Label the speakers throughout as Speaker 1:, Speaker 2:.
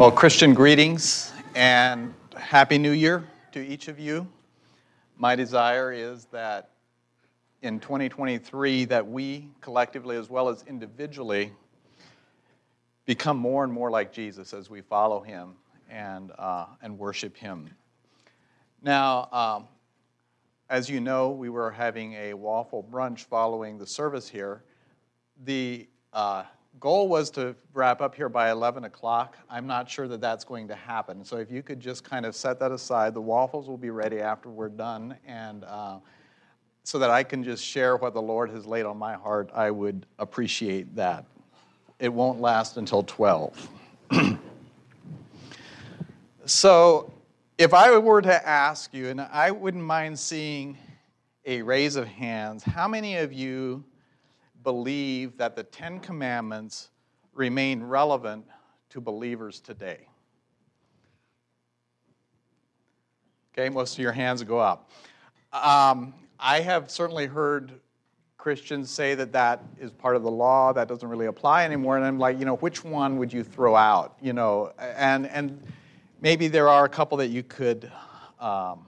Speaker 1: Well, Christian greetings and Happy New Year to each of you. My desire is that in 2023 that we collectively as well as individually become more and more like Jesus as we follow him and, uh, and worship him. Now, um, as you know, we were having a waffle brunch following the service here. The uh, goal was to wrap up here by 11 o'clock. I'm not sure that that's going to happen. So if you could just kind of set that aside, the waffles will be ready after we're done. And uh, so that I can just share what the Lord has laid on my heart, I would appreciate that. It won't last until 12. so if I were to ask you, and I wouldn't mind seeing a raise of hands, how many of you believe that the Ten Commandments remain relevant to believers today? Okay, most of your hands go up. Um, I have certainly heard Christians say that that is part of the law, that doesn't really apply anymore. And I'm like, you know, which one would you throw out? You know, and, and maybe there are a couple that you could um,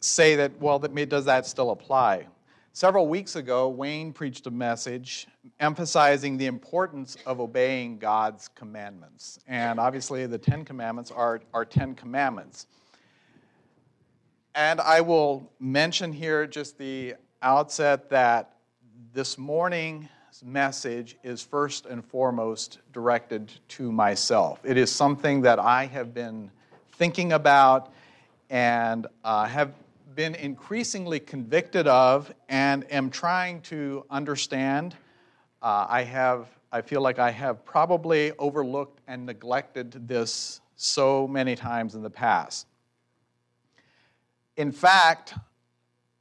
Speaker 1: say that, well, that, does that still apply? Several weeks ago, Wayne preached a message emphasizing the importance of obeying God's commandments. And obviously, the Ten Commandments are, are Ten Commandments. And I will mention here just the outset that this morning's message is first and foremost directed to myself. It is something that I have been thinking about and uh, have been increasingly convicted of and am trying to understand. Uh, I have, I feel like I have probably overlooked and neglected this so many times in the past. In fact,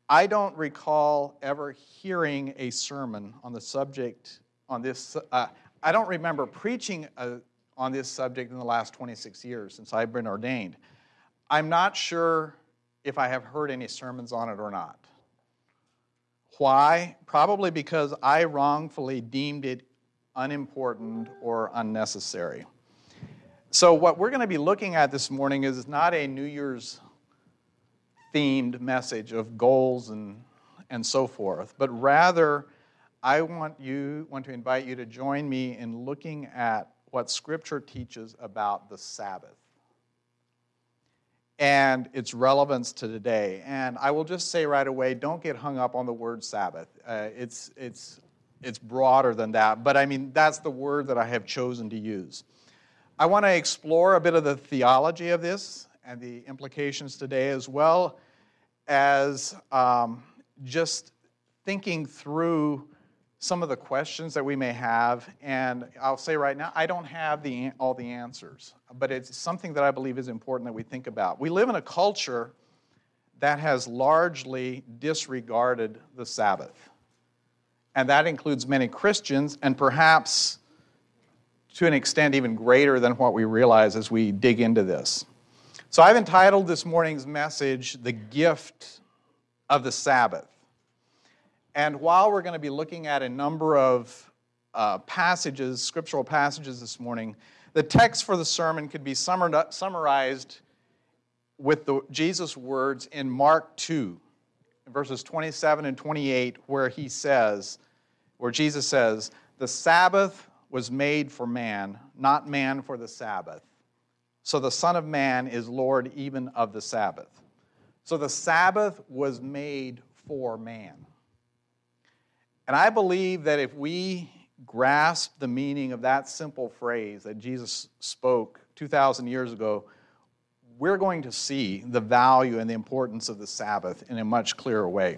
Speaker 1: I don't recall ever hearing a sermon on the subject on this. Uh, I don't remember preaching a, uh, on this subject in the last 26 years since I've been ordained. I'm not sure if I have heard any sermons on it or not. Why? Probably because I wrongfully deemed it unimportant or unnecessary. So, what we're going to be looking at this morning is not a New Year's themed message of goals and, and so forth, but rather, I want, you, want to invite you to join me in looking at what Scripture teaches about the Sabbath and its relevance to today. And I will just say right away don't get hung up on the word Sabbath. Uh, it's, it's, it's broader than that, but I mean, that's the word that I have chosen to use. I want to explore a bit of the theology of this and the implications today, as well as um, just thinking through some of the questions that we may have. And I'll say right now, I don't have the, all the answers, but it's something that I believe is important that we think about. We live in a culture that has largely disregarded the Sabbath. And that includes many Christians, and perhaps to an extent even greater than what we realize as we dig into this. So I've entitled this morning's message, The Gift of the Sabbath. And while we're going to be looking at a number of uh, passages, scriptural passages this morning, the text for the sermon could be summarized with the, Jesus' words in Mark 2, verses 27 and 28, where he says, where Jesus says, The Sabbath was made for man, not man for the Sabbath. So the Son of Man is Lord even of the Sabbath. So the Sabbath was made for man. And I believe that if we grasp the meaning of that simple phrase that Jesus spoke 2,000 years ago, we're going to see the value and the importance of the Sabbath in a much clearer way.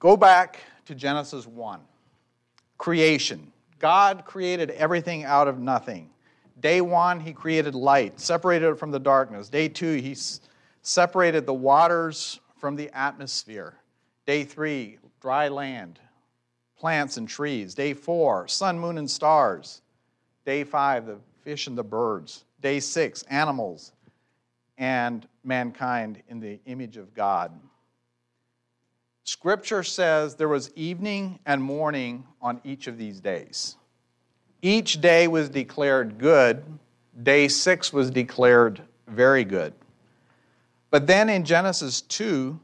Speaker 1: Go back to Genesis 1 creation. God created everything out of nothing. Day one, he created light, separated it from the darkness. Day two, he separated the waters from the atmosphere. Day three, dry land, plants and trees. Day four, sun, moon, and stars. Day five, the fish and the birds. Day six, animals and mankind in the image of God. Scripture says there was evening and morning on each of these days. Each day was declared good. Day six was declared very good. But then in Genesis 2,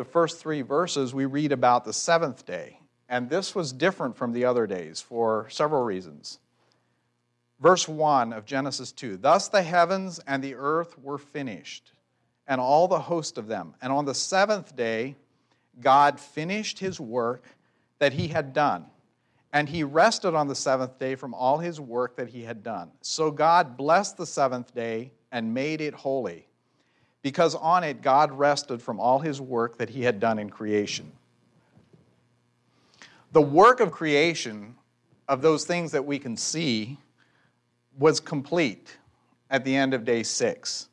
Speaker 1: the first three verses, we read about the seventh day. And this was different from the other days for several reasons. Verse 1 of Genesis 2 Thus the heavens and the earth were finished, and all the host of them. And on the seventh day, God finished his work that he had done. And he rested on the seventh day from all his work that he had done. So God blessed the seventh day and made it holy, because on it God rested from all his work that he had done in creation. The work of creation, of those things that we can see, was complete at the end of day six.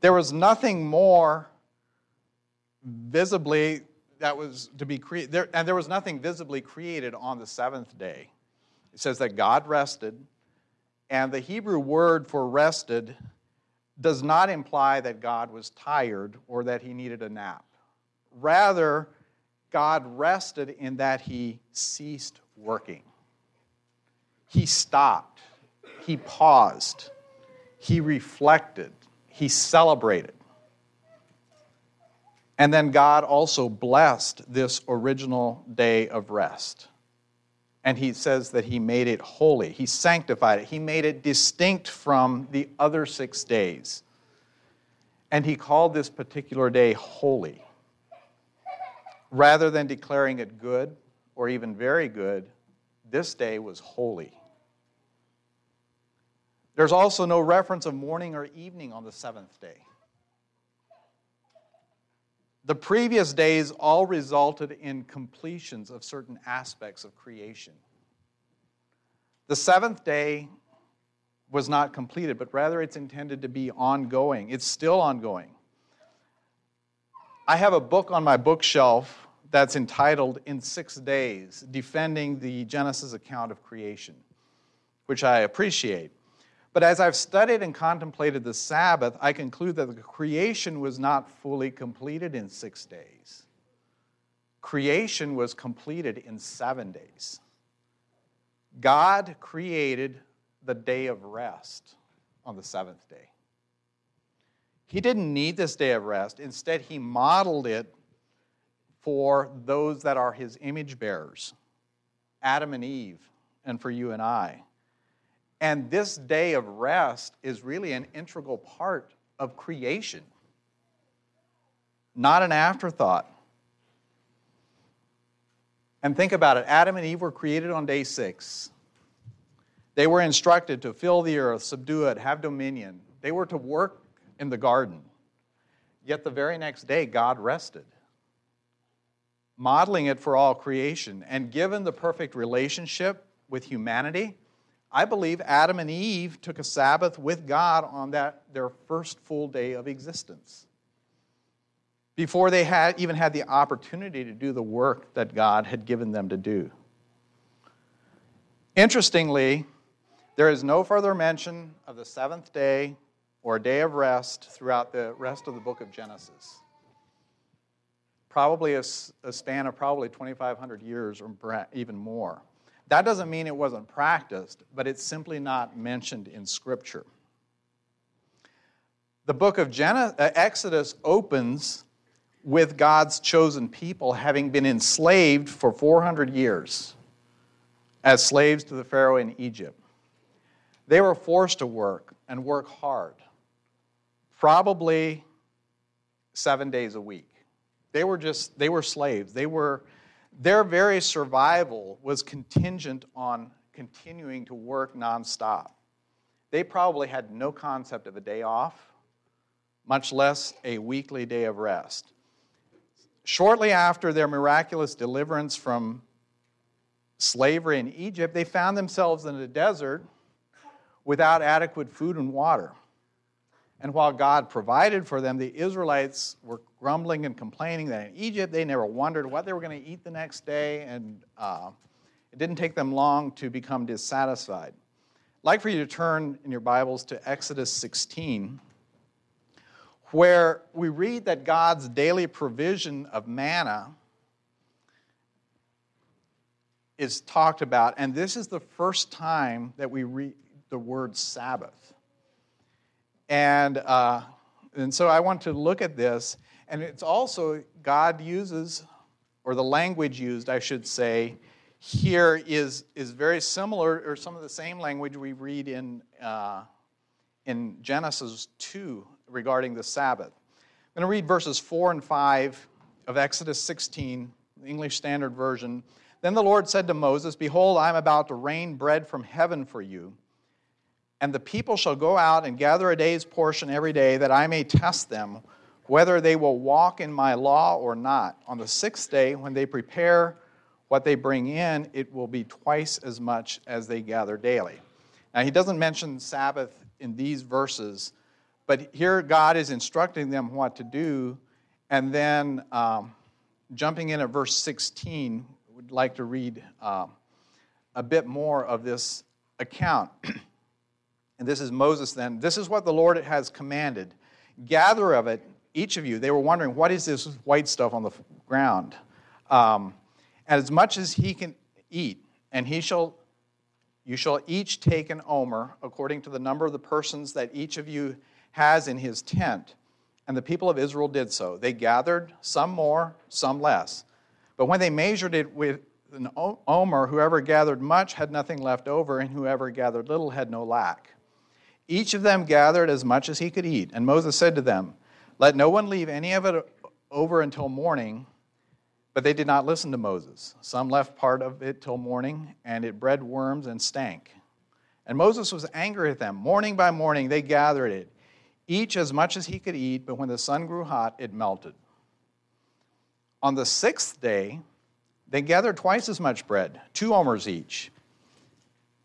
Speaker 1: There was nothing more visibly that was to be created, and there was nothing visibly created on the seventh day. It says that God rested, and the Hebrew word for rested does not imply that God was tired or that he needed a nap. Rather, God rested in that he ceased working. He stopped, he paused, he reflected, he celebrated. And then God also blessed this original day of rest. And he says that he made it holy, he sanctified it, he made it distinct from the other six days. And he called this particular day holy. Rather than declaring it good or even very good, this day was holy. There's also no reference of morning or evening on the seventh day. The previous days all resulted in completions of certain aspects of creation. The seventh day was not completed, but rather it's intended to be ongoing. It's still ongoing. I have a book on my bookshelf that's entitled In Six Days Defending the Genesis Account of Creation, which I appreciate. But as I've studied and contemplated the Sabbath, I conclude that the creation was not fully completed in six days. Creation was completed in seven days. God created the day of rest on the seventh day. He didn't need this day of rest. Instead, he modeled it for those that are his image bearers Adam and Eve, and for you and I. And this day of rest is really an integral part of creation, not an afterthought. And think about it Adam and Eve were created on day six. They were instructed to fill the earth, subdue it, have dominion. They were to work in the garden. Yet the very next day, God rested, modeling it for all creation. And given the perfect relationship with humanity, I believe Adam and Eve took a Sabbath with God on that, their first full day of existence. Before they had even had the opportunity to do the work that God had given them to do. Interestingly, there is no further mention of the seventh day or day of rest throughout the rest of the book of Genesis. Probably a, a span of probably 2,500 years or even more. That doesn't mean it wasn't practiced, but it's simply not mentioned in Scripture. The book of uh, Exodus opens with God's chosen people having been enslaved for 400 years as slaves to the Pharaoh in Egypt. They were forced to work and work hard, probably seven days a week. They were just, they were slaves. They were their very survival was contingent on continuing to work nonstop. They probably had no concept of a day off, much less a weekly day of rest. Shortly after their miraculous deliverance from slavery in Egypt, they found themselves in a desert without adequate food and water. And while God provided for them, the Israelites were grumbling and complaining that in Egypt they never wondered what they were going to eat the next day, and uh, it didn't take them long to become dissatisfied. I'd like for you to turn in your Bibles to Exodus 16, where we read that God's daily provision of manna is talked about, and this is the first time that we read the word Sabbath. And, uh, and so I want to look at this, and it's also, God uses, or the language used, I should say, here is, is very similar, or some of the same language we read in, uh, in Genesis 2 regarding the Sabbath. I'm going to read verses 4 and 5 of Exodus 16, the English Standard Version. Then the Lord said to Moses, Behold, I am about to rain bread from heaven for you. And the people shall go out and gather a day's portion every day, that I may test them whether they will walk in my law or not. On the sixth day, when they prepare what they bring in, it will be twice as much as they gather daily. Now, he doesn't mention Sabbath in these verses, but here God is instructing them what to do. And then um, jumping in at verse 16, would like to read um, a bit more of this account. and this is Moses then. This is what the Lord has commanded gather of it, each of you. They were wondering, what is this white stuff on the ground? Um, as much as he can eat, and he shall you shall each take an omer according to the number of the persons that each of you has in his tent. And the people of Israel did so. They gathered, some more, some less. But when they measured it with an omer, whoever gathered much had nothing left over, and whoever gathered little had no lack. Each of them gathered as much as he could eat. And Moses said to them, Let no one leave any of it over until morning but they did not listen to Moses. Some left part of it till morning, and it bred worms and stank. And Moses was angry at them. Morning by morning they gathered it, each as much as he could eat, but when the sun grew hot, it melted. On the sixth day, they gathered twice as much bread, two omers each.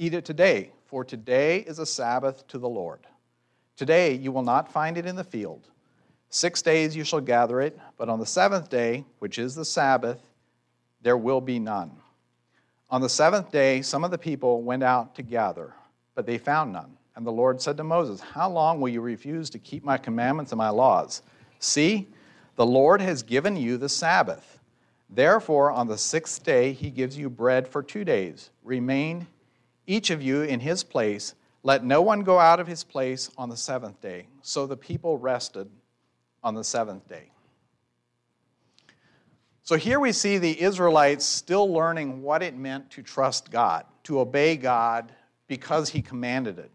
Speaker 1: Eat it today, for today is a Sabbath to the Lord. Today you will not find it in the field. Six days you shall gather it, but on the seventh day, which is the Sabbath, there will be none. On the seventh day, some of the people went out to gather, but they found none. And the Lord said to Moses, How long will you refuse to keep my commandments and my laws? See, the Lord has given you the Sabbath. Therefore, on the sixth day, he gives you bread for two days. Remain each of you in his place. Let no one go out of his place on the seventh day. So the people rested on the seventh day. So here we see the Israelites still learning what it meant to trust God, to obey God because He commanded it.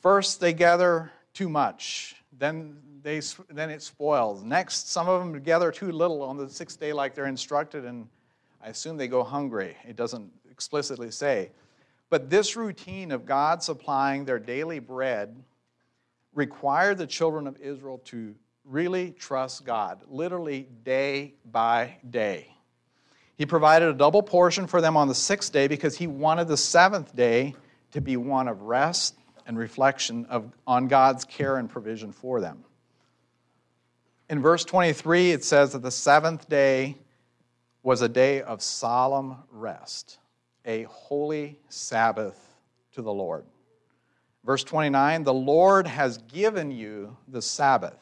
Speaker 1: First, they gather too much. Then, they, then it spoils. Next, some of them gather too little on the sixth day, like they're instructed, and I assume they go hungry. It doesn't explicitly say. But this routine of God supplying their daily bread required the children of Israel to really trust God, literally day by day. He provided a double portion for them on the sixth day because he wanted the seventh day to be one of rest and reflection of, on God's care and provision for them. In verse 23, it says that the seventh day was a day of solemn rest, a holy Sabbath to the Lord. Verse 29 the Lord has given you the Sabbath.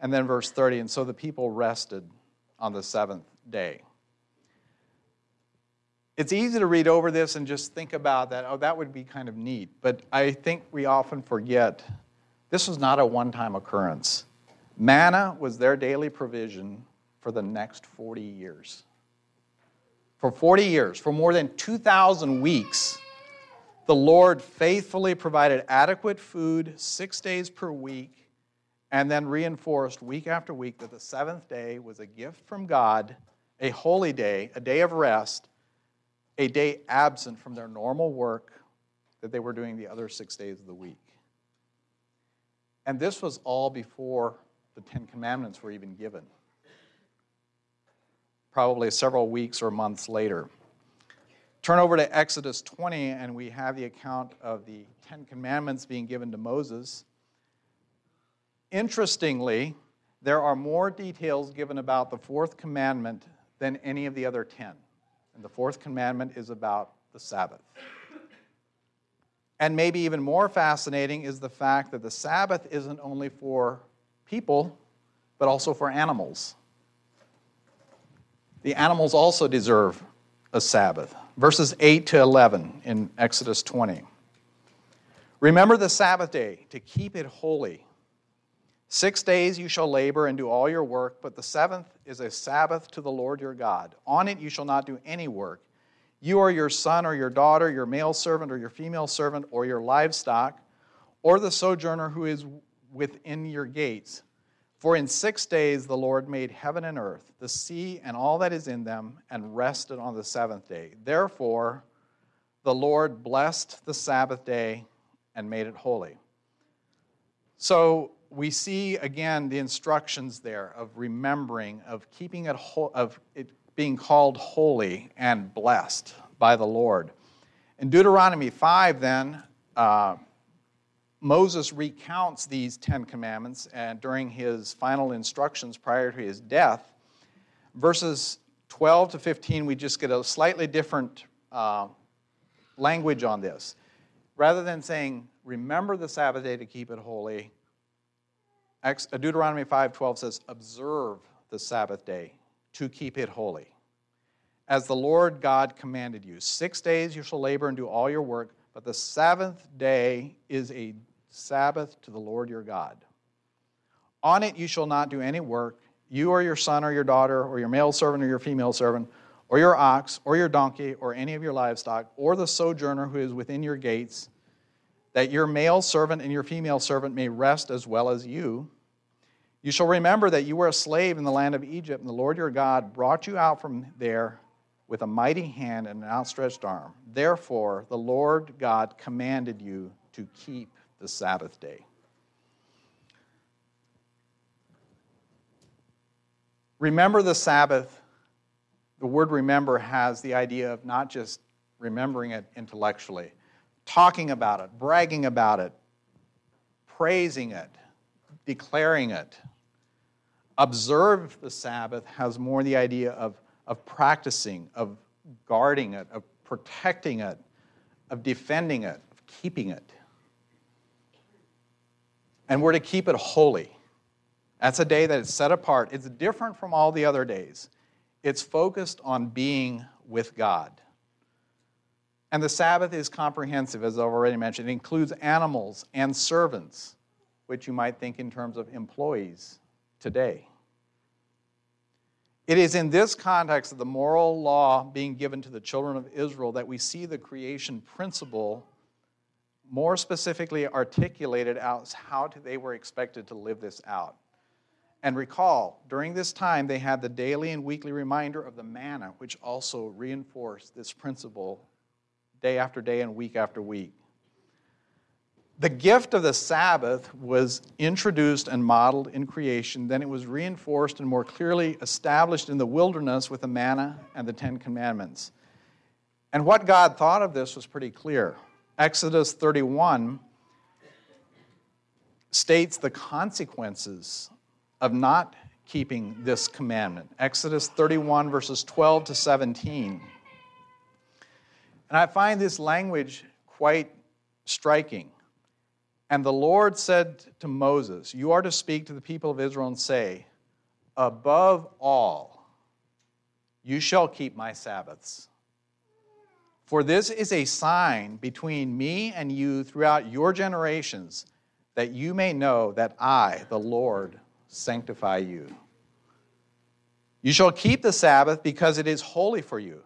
Speaker 1: And then verse 30, and so the people rested on the seventh day. It's easy to read over this and just think about that. Oh, that would be kind of neat. But I think we often forget this was not a one time occurrence. Manna was their daily provision for the next 40 years. For 40 years, for more than 2,000 weeks, the Lord faithfully provided adequate food six days per week and then reinforced week after week that the seventh day was a gift from God, a holy day, a day of rest, a day absent from their normal work that they were doing the other six days of the week. And this was all before the Ten Commandments were even given, probably several weeks or months later. Turn over to Exodus 20, and we have the account of the Ten Commandments being given to Moses. Interestingly, there are more details given about the fourth commandment than any of the other ten. And the fourth commandment is about the Sabbath. And maybe even more fascinating is the fact that the Sabbath isn't only for people, but also for animals. The animals also deserve a Sabbath. Verses 8 to 11 in Exodus 20. Remember the Sabbath day to keep it holy. Six days you shall labor and do all your work, but the seventh is a Sabbath to the Lord your God. On it you shall not do any work you or your son or your daughter, your male servant or your female servant, or your livestock, or the sojourner who is within your gates. For in six days the Lord made heaven and earth, the sea and all that is in them, and rested on the seventh day. Therefore, the Lord blessed the Sabbath day and made it holy. So we see again the instructions there of remembering, of keeping it, of it being called holy and blessed by the Lord. In Deuteronomy 5, then, uh, Moses recounts these Ten Commandments and during his final instructions prior to his death. Verses 12 to 15, we just get a slightly different uh, language on this. Rather than saying, remember the Sabbath day to keep it holy, Deuteronomy 5:12 says, observe the Sabbath day to keep it holy. As the Lord God commanded you. Six days you shall labor and do all your work, but the seventh day is a Sabbath to the Lord your God. On it you shall not do any work, you or your son or your daughter, or your male servant or your female servant, or your ox, or your donkey, or any of your livestock, or the sojourner who is within your gates, that your male servant and your female servant may rest as well as you you shall remember that you were a slave in the land of Egypt, and the Lord your God brought you out from there with a mighty hand and an outstretched arm. Therefore, the Lord God commanded you to keep the Sabbath day. Remember the Sabbath. The word remember has the idea of not just remembering it intellectually, talking about it, bragging about it, praising it, declaring it observe the Sabbath has more the idea of, of practicing, of guarding it, of protecting it, of defending it, of keeping it. And we're to keep it holy. That's a day that is set apart. It's different from all the other days. It's focused on being with God. And the Sabbath is comprehensive, as I've already mentioned. It includes animals and servants, which you might think in terms of employees today. It is in this context of the moral law being given to the children of Israel that we see the creation principle more specifically articulated as how they were expected to live this out. And recall, during this time, they had the daily and weekly reminder of the manna, which also reinforced this principle day after day and week after week. The gift of the Sabbath was introduced and modeled in creation, then it was reinforced and more clearly established in the wilderness with the manna and the Ten Commandments. And what God thought of this was pretty clear. Exodus 31 states the consequences of not keeping this commandment. Exodus 31, verses 12 to 17. And I find this language quite striking. And the Lord said to Moses, You are to speak to the people of Israel and say, Above all, you shall keep my Sabbaths. For this is a sign between me and you throughout your generations, that you may know that I, the Lord, sanctify you. You shall keep the Sabbath because it is holy for you.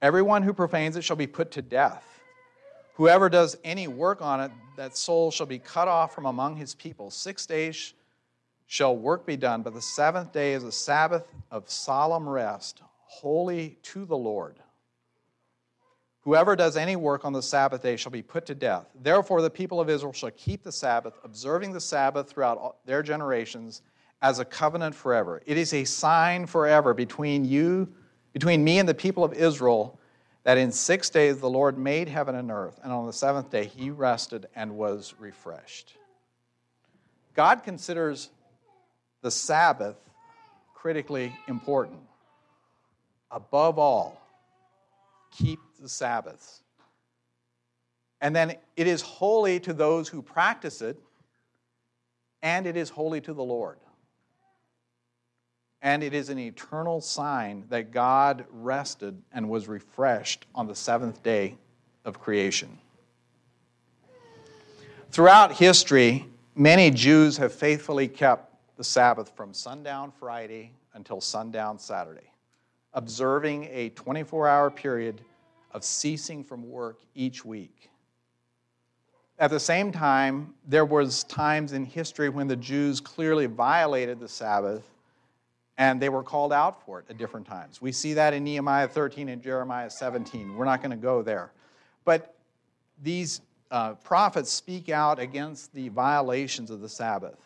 Speaker 1: Everyone who profanes it shall be put to death. Whoever does any work on it, that soul shall be cut off from among his people. Six days shall work be done, but the seventh day is a Sabbath of solemn rest, holy to the Lord. Whoever does any work on the Sabbath day shall be put to death. Therefore, the people of Israel shall keep the Sabbath, observing the Sabbath throughout their generations as a covenant forever. It is a sign forever between you, between me and the people of Israel that in six days the Lord made heaven and earth, and on the seventh day he rested and was refreshed. God considers the Sabbath critically important. Above all, keep the Sabbaths. And then it is holy to those who practice it, and it is holy to the Lord. And it is an eternal sign that God rested and was refreshed on the seventh day of creation. Throughout history, many Jews have faithfully kept the Sabbath from sundown Friday until sundown Saturday, observing a 24 hour period of ceasing from work each week. At the same time, there was times in history when the Jews clearly violated the Sabbath and they were called out for it at different times. We see that in Nehemiah 13 and Jeremiah 17. We're not going to go there. But these uh, prophets speak out against the violations of the Sabbath.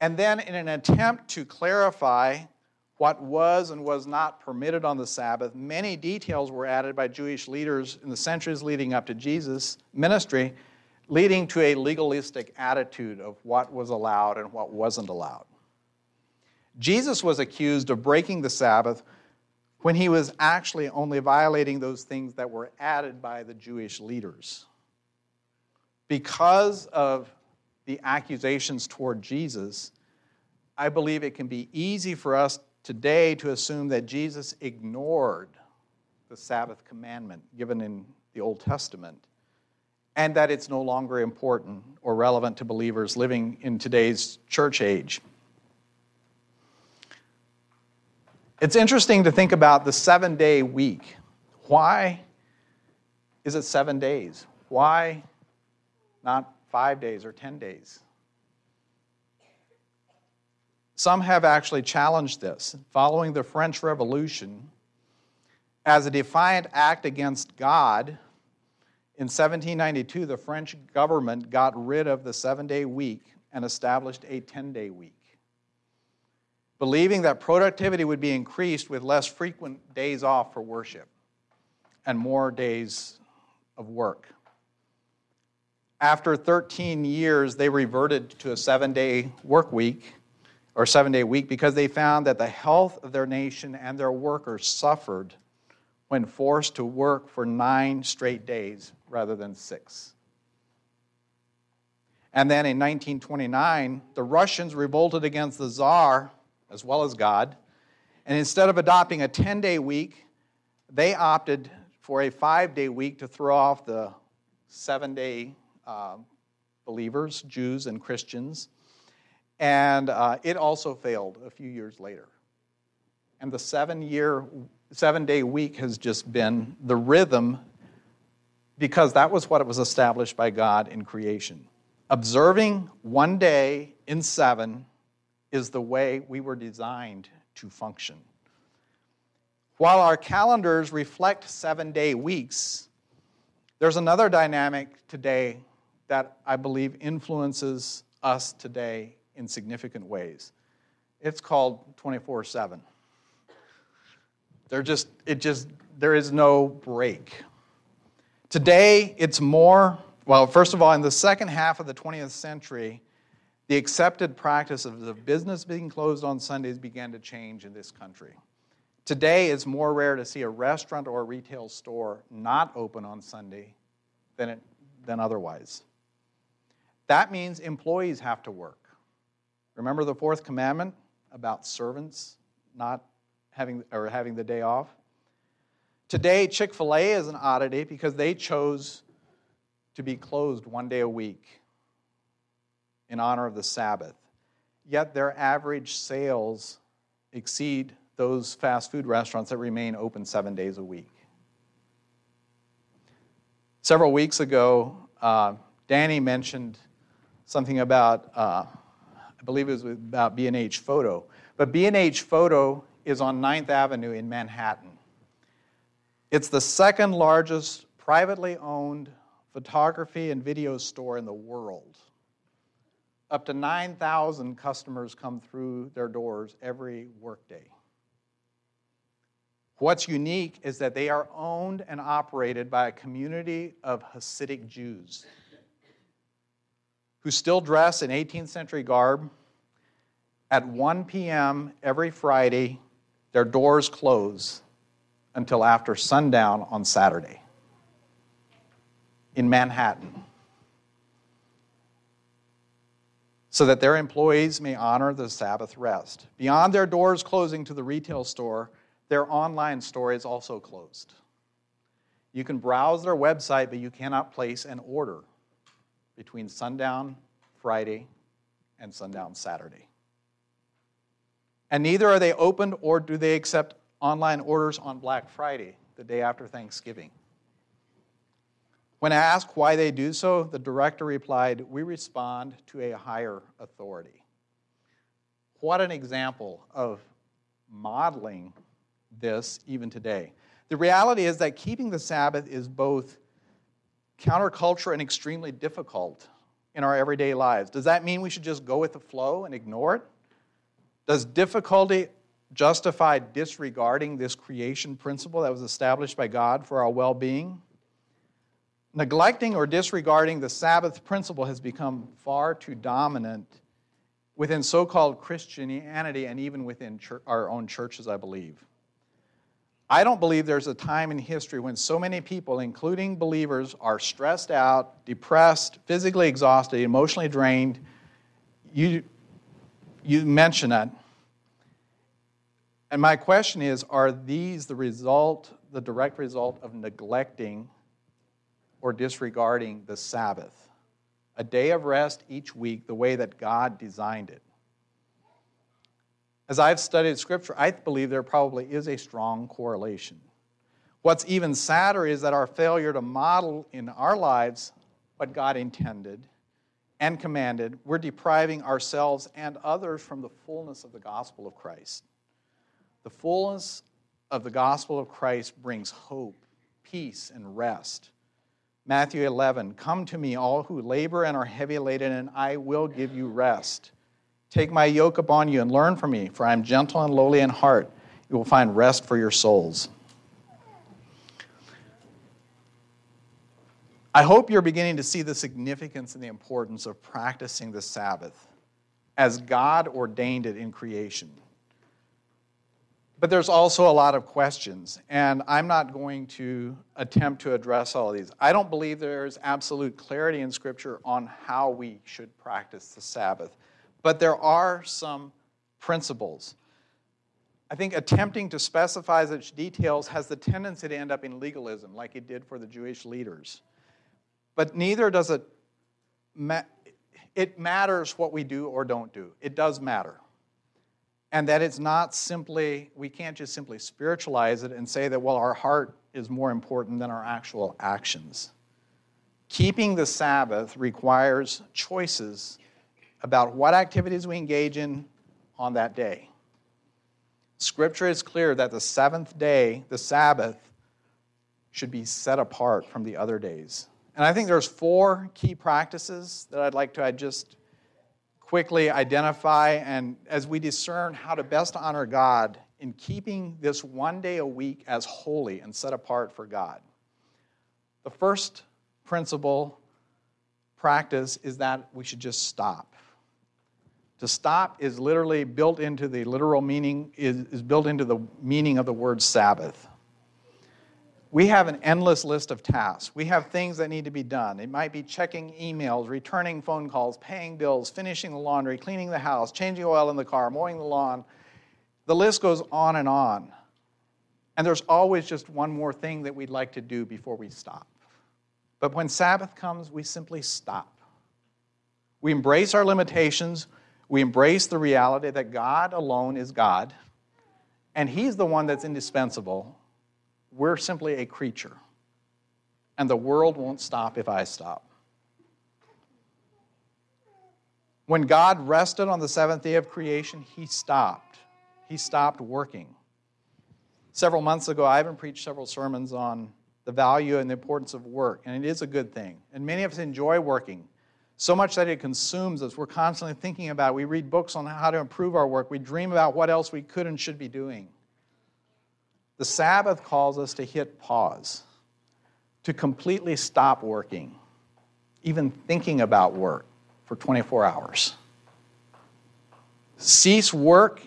Speaker 1: And then, in an attempt to clarify what was and was not permitted on the Sabbath, many details were added by Jewish leaders in the centuries leading up to Jesus' ministry, leading to a legalistic attitude of what was allowed and what wasn't allowed. Jesus was accused of breaking the Sabbath when he was actually only violating those things that were added by the Jewish leaders. Because of the accusations toward Jesus, I believe it can be easy for us today to assume that Jesus ignored the Sabbath commandment given in the Old Testament and that it's no longer important or relevant to believers living in today's church age. It's interesting to think about the seven day week. Why is it seven days? Why not five days or 10 days? Some have actually challenged this. Following the French Revolution, as a defiant act against God, in 1792, the French government got rid of the seven day week and established a 10 day week believing that productivity would be increased with less frequent days off for worship and more days of work. After 13 years, they reverted to a seven day work week or seven day week because they found that the health of their nation and their workers suffered when forced to work for nine straight days rather than six. And then in 1929, the Russians revolted against the Tsar as well as God. And instead of adopting a 10 day week, they opted for a five day week to throw off the seven day uh, believers, Jews and Christians. And uh, it also failed a few years later. And the seven year, seven day week has just been the rhythm because that was what it was established by God in creation. Observing one day in seven is the way we were designed to function. While our calendars reflect seven day weeks, there's another dynamic today that I believe influences us today in significant ways. It's called 24 7. There just, it just, there is no break. Today, it's more, well, first of all, in the second half of the 20th century, the accepted practice of the business being closed on Sundays began to change in this country. Today, it's more rare to see a restaurant or a retail store not open on Sunday than, it, than otherwise. That means employees have to work. Remember the fourth commandment about servants not having or having the day off? Today, Chick fil A is an oddity because they chose to be closed one day a week in honor of the Sabbath. Yet their average sales exceed those fast food restaurants that remain open seven days a week. Several weeks ago, uh, Danny mentioned something about, uh, I believe it was about B&H Photo. But B&H Photo is on 9th Avenue in Manhattan. It's the second largest privately owned photography and video store in the world. Up to 9,000 customers come through their doors every workday. What's unique is that they are owned and operated by a community of Hasidic Jews who still dress in 18th century garb. At 1 p.m. every Friday, their doors close until after sundown on Saturday in Manhattan. So that their employees may honor the Sabbath rest. Beyond their doors closing to the retail store, their online store is also closed. You can browse their website, but you cannot place an order between sundown Friday and sundown Saturday. And neither are they opened or do they accept online orders on Black Friday, the day after Thanksgiving. When asked why they do so, the director replied, We respond to a higher authority. What an example of modeling this even today. The reality is that keeping the Sabbath is both counterculture and extremely difficult in our everyday lives. Does that mean we should just go with the flow and ignore it? Does difficulty justify disregarding this creation principle that was established by God for our well being? Neglecting or disregarding the Sabbath principle has become far too dominant within so called Christianity and even within our own churches, I believe. I don't believe there's a time in history when so many people, including believers, are stressed out, depressed, physically exhausted, emotionally drained. You, you mention that. And my question is are these the result, the direct result of neglecting or disregarding the Sabbath? A day of rest each week, the way that God designed it. As I've studied Scripture, I believe there probably is a strong correlation. What's even sadder is that our failure to model in our lives what God intended and commanded, we're depriving ourselves and others from the fullness of the gospel of Christ. The fullness of the gospel of Christ brings hope, peace, and rest. Matthew 11, Come to me, all who labor and are heavy laden, and I will give you rest. Take my yoke upon you and learn from me, for I am gentle and lowly in heart. You will find rest for your souls. I hope you're beginning to see the significance and the importance of practicing the Sabbath as God ordained it in creation. But there's also a lot of questions, and I'm not going to attempt to address all of these. I don't believe there's absolute clarity in Scripture on how we should practice the Sabbath. But there are some principles. I think attempting to specify such details has the tendency to end up in legalism, like it did for the Jewish leaders. But neither does it. Ma- it matters what we do or don't do. It does matter. And that it's not simply, we can't just simply spiritualize it and say that, well, our heart is more important than our actual actions. Keeping the Sabbath requires choices about what activities we engage in on that day. Scripture is clear that the seventh day, the Sabbath, should be set apart from the other days. And I think there's four key practices that I'd like to uh, just quickly identify and as we discern how to best honor God in keeping this one day a week as holy and set apart for God. The first principle practice is that we should just stop. To stop is literally built into the literal meaning, is, is built into the meaning of the word Sabbath. We have an endless list of tasks. We have things that need to be done. It might be checking emails, returning phone calls, paying bills, finishing the laundry, cleaning the house, changing oil in the car, mowing the lawn. The list goes on and on. And there's always just one more thing that we'd like to do before we stop. But when Sabbath comes, we simply stop. We embrace our limitations. We embrace the reality that God alone is God, and He's the one that's indispensable. We're simply a creature, and the world won't stop if I stop. When God rested on the seventh day of creation, He stopped. He stopped working. Several months ago, I even preached several sermons on the value and the importance of work, and it is a good thing. And many of us enjoy working so much that it consumes us. We're constantly thinking about it. We read books on how to improve our work. We dream about what else we could and should be doing. The Sabbath calls us to hit pause, to completely stop working, even thinking about work for 24 hours. Cease work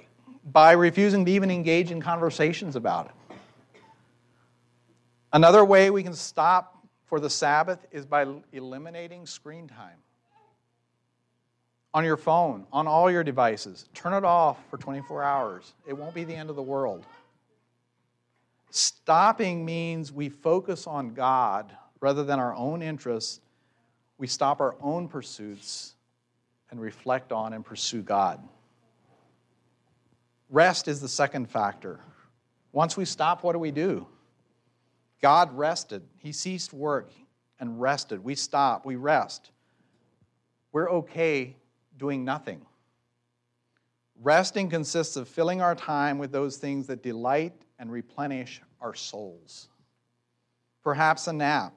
Speaker 1: by refusing to even engage in conversations about it. Another way we can stop for the Sabbath is by eliminating screen time. On your phone, on all your devices, turn it off for 24 hours. It won't be the end of the world. Stopping means we focus on God rather than our own interests. We stop our own pursuits and reflect on and pursue God. Rest is the second factor. Once we stop, what do we do? God rested. He ceased work and rested. We stop, we rest. We're okay doing nothing. Resting consists of filling our time with those things that delight and replenish our souls. Perhaps a nap,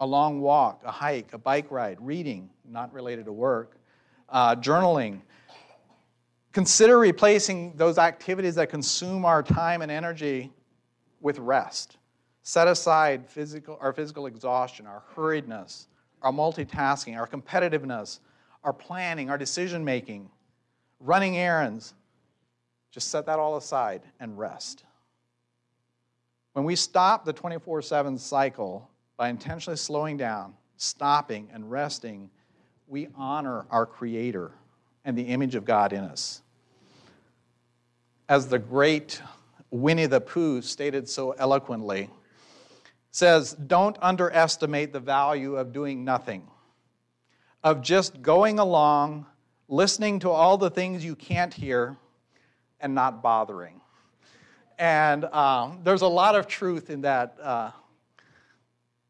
Speaker 1: a long walk, a hike, a bike ride, reading, not related to work, uh, journaling, Consider replacing those activities that consume our time and energy with rest. Set aside physical, our physical exhaustion, our hurriedness, our multitasking, our competitiveness, our planning, our decision making, running errands. Just set that all aside and rest. When we stop the 24 7 cycle by intentionally slowing down, stopping, and resting, we honor our Creator and the image of God in us as the great Winnie the Pooh stated so eloquently, says, Don't underestimate the value of doing nothing, of just going along, listening to all the things you can't hear, and not bothering. And um, there's a lot of truth in that, uh,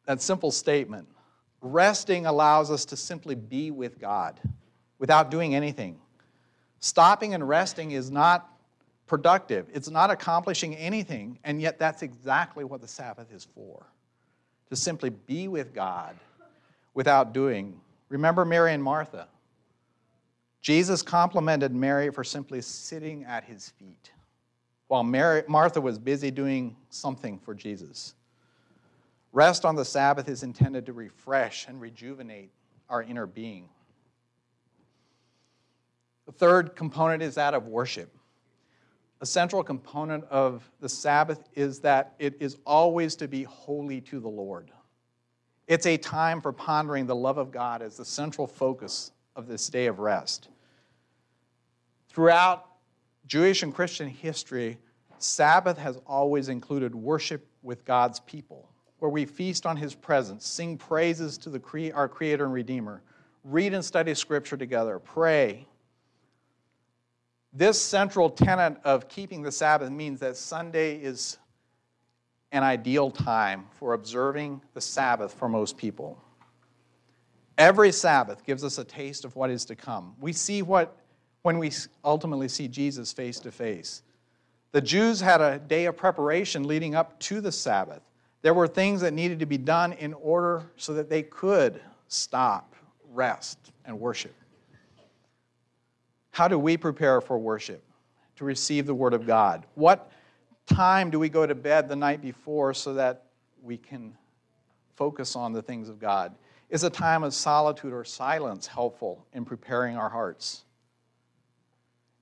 Speaker 1: that simple statement. Resting allows us to simply be with God without doing anything. Stopping and resting is not productive. It's not accomplishing anything, and yet that's exactly what the Sabbath is for to simply be with God without doing. Remember Mary and Martha? Jesus complimented Mary for simply sitting at his feet while Mary, Martha was busy doing something for Jesus. Rest on the Sabbath is intended to refresh and rejuvenate our inner being. The third component is that of worship a central component of the Sabbath is that it is always to be holy to the Lord. It's a time for pondering the love of God as the central focus of this day of rest. Throughout Jewish and Christian history, Sabbath has always included worship with God's people, where we feast on His presence, sing praises to the, our Creator and Redeemer, read and study Scripture together, pray, this central tenet of keeping the Sabbath means that Sunday is an ideal time for observing the Sabbath for most people. Every Sabbath gives us a taste of what is to come. We see what when we ultimately see Jesus face to face. The Jews had a day of preparation leading up to the Sabbath. There were things that needed to be done in order so that they could stop, rest, and worship. How do we prepare for worship to receive the Word of God? What time do we go to bed the night before so that we can focus on the things of God? Is a time of solitude or silence helpful in preparing our hearts?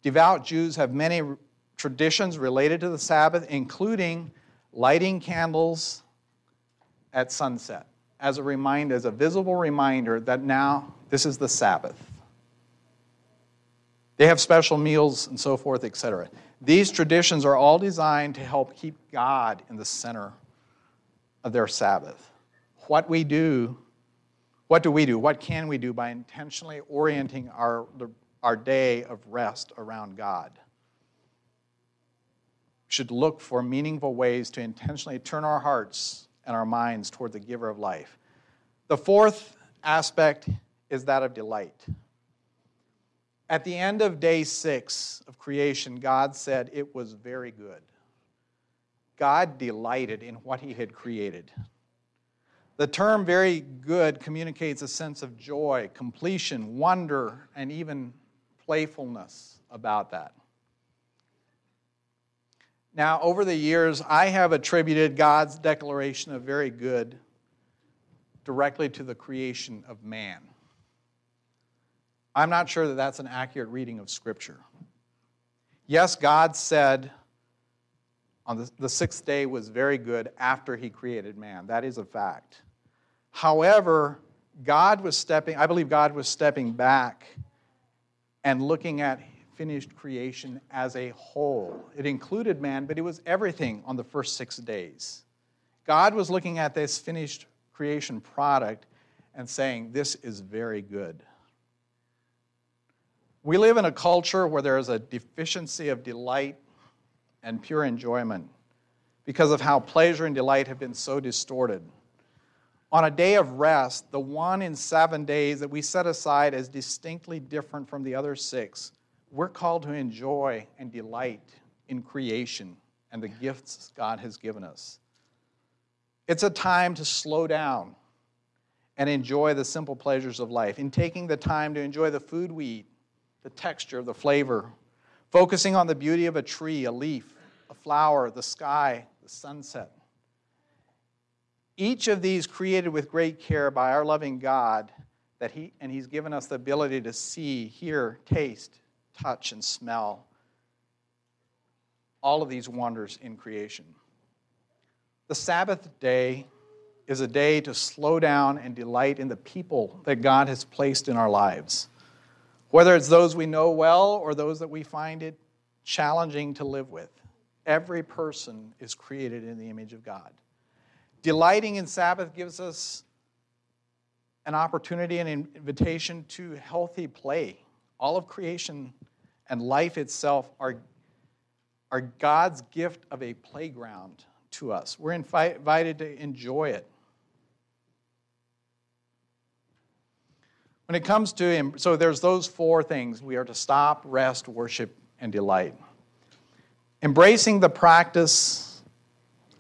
Speaker 1: Devout Jews have many traditions related to the Sabbath, including lighting candles at sunset as a reminder, as a visible reminder that now this is the Sabbath. They have special meals and so forth, etc. These traditions are all designed to help keep God in the center of their Sabbath. What we do, what do we do? What can we do by intentionally orienting our, our day of rest around God? Should look for meaningful ways to intentionally turn our hearts and our minds toward the giver of life. The fourth aspect is that of delight. At the end of day six of creation, God said it was very good. God delighted in what he had created. The term very good communicates a sense of joy, completion, wonder, and even playfulness about that. Now, over the years, I have attributed God's declaration of very good directly to the creation of man. I'm not sure that that's an accurate reading of Scripture. Yes, God said on the, the sixth day was very good after he created man. That is a fact. However, God was stepping, I believe God was stepping back and looking at finished creation as a whole. It included man, but it was everything on the first six days. God was looking at this finished creation product and saying, This is very good. We live in a culture where there is a deficiency of delight and pure enjoyment because of how pleasure and delight have been so distorted. On a day of rest, the one in seven days that we set aside as distinctly different from the other six, we're called to enjoy and delight in creation and the gifts God has given us. It's a time to slow down and enjoy the simple pleasures of life. In taking the time to enjoy the food we eat, the texture, the flavor, focusing on the beauty of a tree, a leaf, a flower, the sky, the sunset. Each of these created with great care by our loving God, that he, and He's given us the ability to see, hear, taste, touch, and smell all of these wonders in creation. The Sabbath day is a day to slow down and delight in the people that God has placed in our lives. Whether it's those we know well or those that we find it challenging to live with, every person is created in the image of God. Delighting in Sabbath gives us an opportunity and invitation to healthy play. All of creation and life itself are, are God's gift of a playground to us. We're invited to enjoy it. When it comes to, him, so there's those four things we are to stop, rest, worship, and delight. Embracing the practice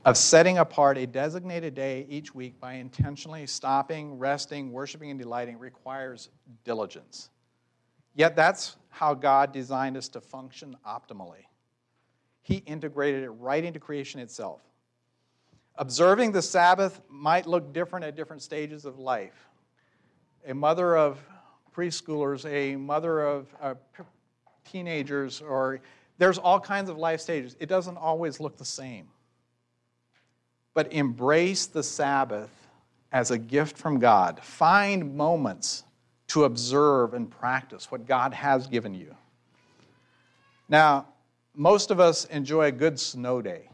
Speaker 1: of setting apart a designated day each week by intentionally stopping, resting, worshiping, and delighting requires diligence. Yet that's how God designed us to function optimally. He integrated it right into creation itself. Observing the Sabbath might look different at different stages of life a mother of preschoolers, a mother of uh, teenagers, or there's all kinds of life stages. It doesn't always look the same. But embrace the Sabbath as a gift from God. Find moments to observe and practice what God has given you. Now, most of us enjoy a good snow day.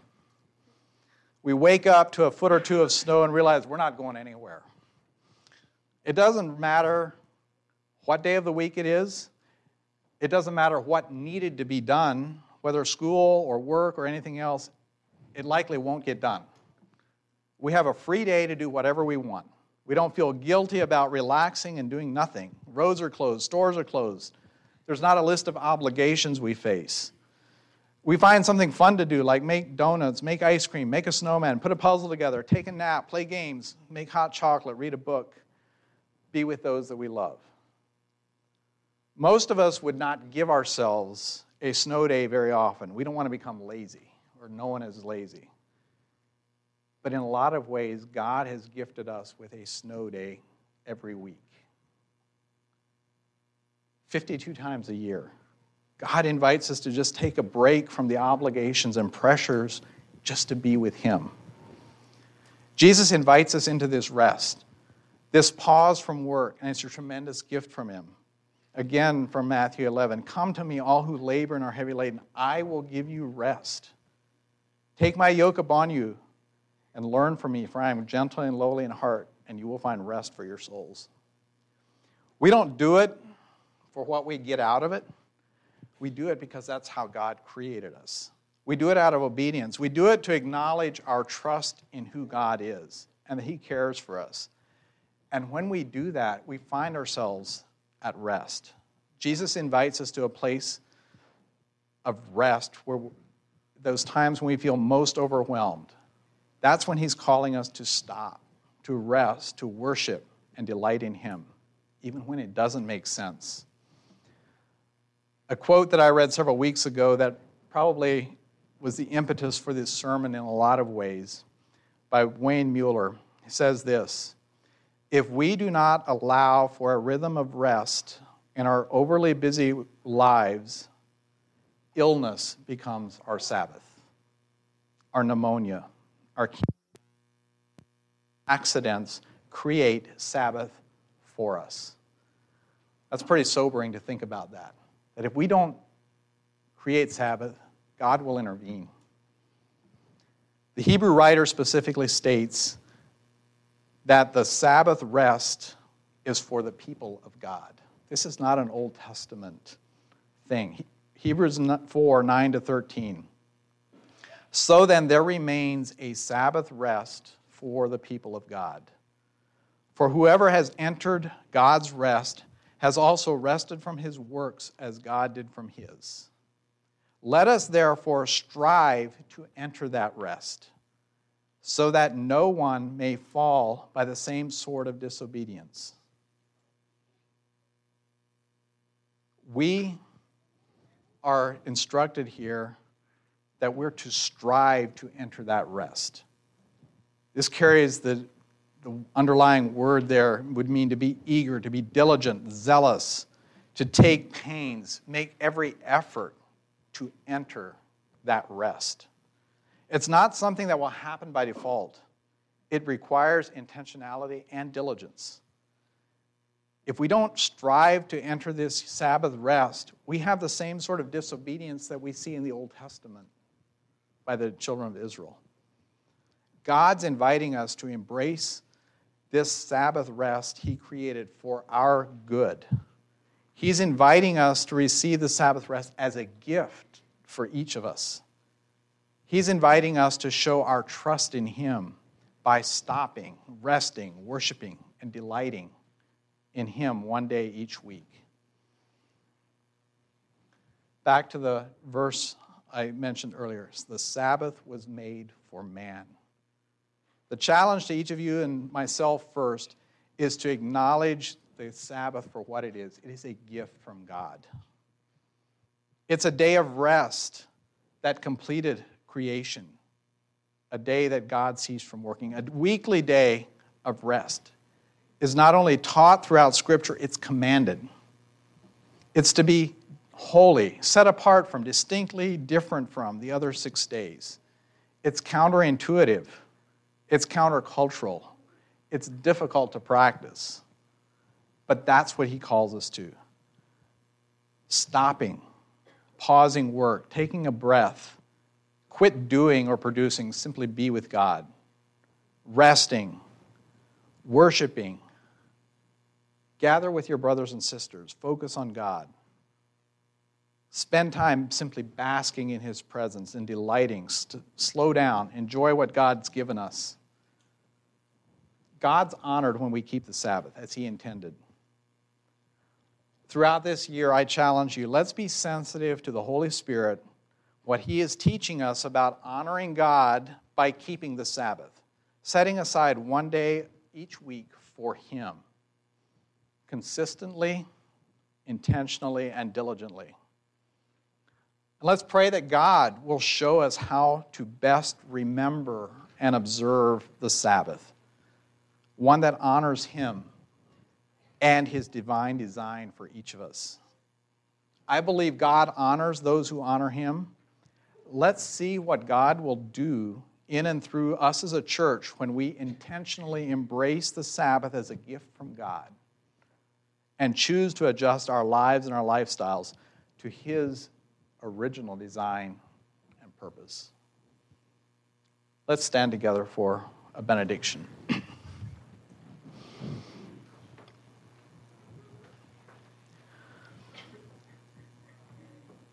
Speaker 1: We wake up to a foot or two of snow and realize we're not going anywhere. It doesn't matter what day of the week it is, it doesn't matter what needed to be done, whether school or work or anything else, it likely won't get done. We have a free day to do whatever we want. We don't feel guilty about relaxing and doing nothing. Roads are closed, stores are closed. There's not a list of obligations we face. We find something fun to do, like make donuts, make ice cream, make a snowman, put a puzzle together, take a nap, play games, make hot chocolate, read a book be with those that we love. Most of us would not give ourselves a snow day very often. We don't want to become lazy, or no one is lazy. But in a lot of ways, God has gifted us with a snow day every week 52 times a year. God invites us to just take a break from the obligations and pressures just to be with Him. Jesus invites us into this rest. This pause from work, and it's a tremendous gift from him. Again, from Matthew 11 Come to me, all who labor and are heavy laden, I will give you rest. Take my yoke upon you and learn from me, for I am gentle and lowly in heart, and you will find rest for your souls. We don't do it for what we get out of it. We do it because that's how God created us. We do it out of obedience. We do it to acknowledge our trust in who God is and that He cares for us. And when we do that, we find ourselves at rest. Jesus invites us to a place of rest where those times when we feel most overwhelmed, that's when he's calling us to stop, to rest, to worship, and delight in him, even when it doesn't make sense. A quote that I read several weeks ago that probably was the impetus for this sermon in a lot of ways by Wayne Muller. He says this If we do not allow for a rhythm of rest in our overly busy lives, illness becomes our Sabbath, our pneumonia, our accidents create Sabbath for us. That's pretty sobering to think about that. That if we don't create Sabbath, God will intervene. The Hebrew writer specifically states that the Sabbath rest is for the people of God. This is not an Old Testament thing. Hebrews 4 9 to 13. So then, there remains a Sabbath rest for the people of God. For whoever has entered God's rest has also rested from his works as God did from his. Let us therefore strive to enter that rest, so that no one may fall by the same sort of disobedience. We are instructed here that we're to strive to enter that rest. This carries the, the underlying word there would mean to be eager, to be diligent, zealous, to take pains, make every effort to enter that rest. It's not something that will happen by default, it requires intentionality and diligence. If we don't strive to enter this Sabbath rest, we have the same sort of disobedience that we see in the Old Testament by the children of Israel. God's inviting us to embrace this Sabbath rest He created for our good. He's inviting us to receive the Sabbath rest as a gift for each of us. He's inviting us to show our trust in Him by stopping, resting, worshiping, and delighting in Him one day each week. Back to the verse I mentioned earlier the Sabbath was made for man. The challenge to each of you and myself first is to acknowledge the Sabbath for what it is it is a gift from God. It's a day of rest that completed creation, a day that God ceased from working, a weekly day of rest is not only taught throughout Scripture, it's commanded. It's to be holy, set apart from, distinctly different from the other six days. It's counterintuitive, it's countercultural, it's difficult to practice. But that's what he calls us to stopping, pausing work, taking a breath, quit doing or producing, simply be with God, resting, worshiping. Gather with your brothers and sisters, focus on God. Spend time simply basking in His presence and delighting. slow down, enjoy what God's given us. God's honored when we keep the Sabbath as He intended throughout this year, I challenge you let's be sensitive to the Holy Spirit, what He is teaching us about honoring God by keeping the Sabbath, setting aside one day each week for Him, consistently, intentionally, and diligently. And let's pray that God will show us how to best remember and observe the Sabbath, one that honors Him and his divine design for each of us. I believe God honors those who honor him. Let's see what God will do in and through us as a church when we intentionally embrace the Sabbath as a gift from God and choose to adjust our lives and our lifestyles to his original design and purpose. Let's stand together for a benediction.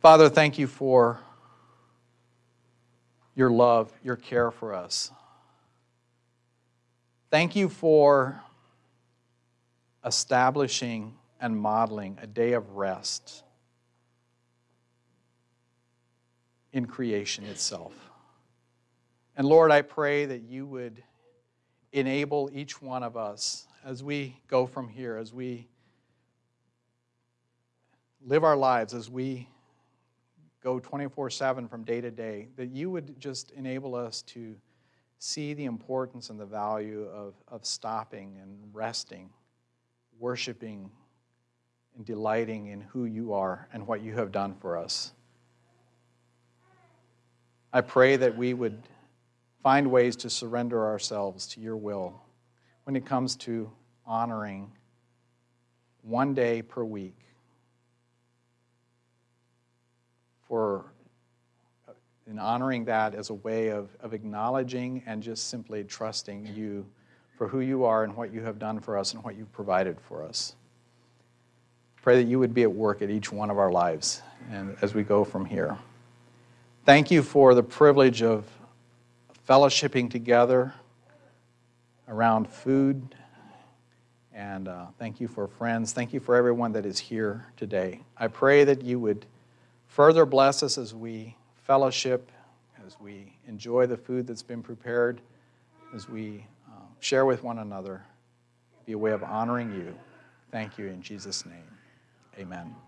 Speaker 1: Father, thank you for your love, your care for us. Thank you for establishing and modeling a day of rest in creation itself. And Lord, I pray that you would enable each one of us as we go from here, as we live our lives, as we go 24 7 from day to day, that you would just enable us to see the importance and the value of, of stopping and resting, worshiping, and delighting in who you are and what you have done for us. I pray that we would find ways to surrender ourselves to your will when it comes to honoring one day per week for in honoring that as a way of, of acknowledging and just simply trusting you for who you are and what you have done for us and what you've provided for us. Pray that you would be at work at each one of our lives and as we go from here. Thank you for the privilege of fellowshipping together around food. And uh, thank you for friends. Thank you for everyone that is here today. I pray that you would further bless us as we fellowship, as we enjoy the food that's been prepared, as we uh, share with one another, be a way of honoring you. Thank you in Jesus' name. Amen.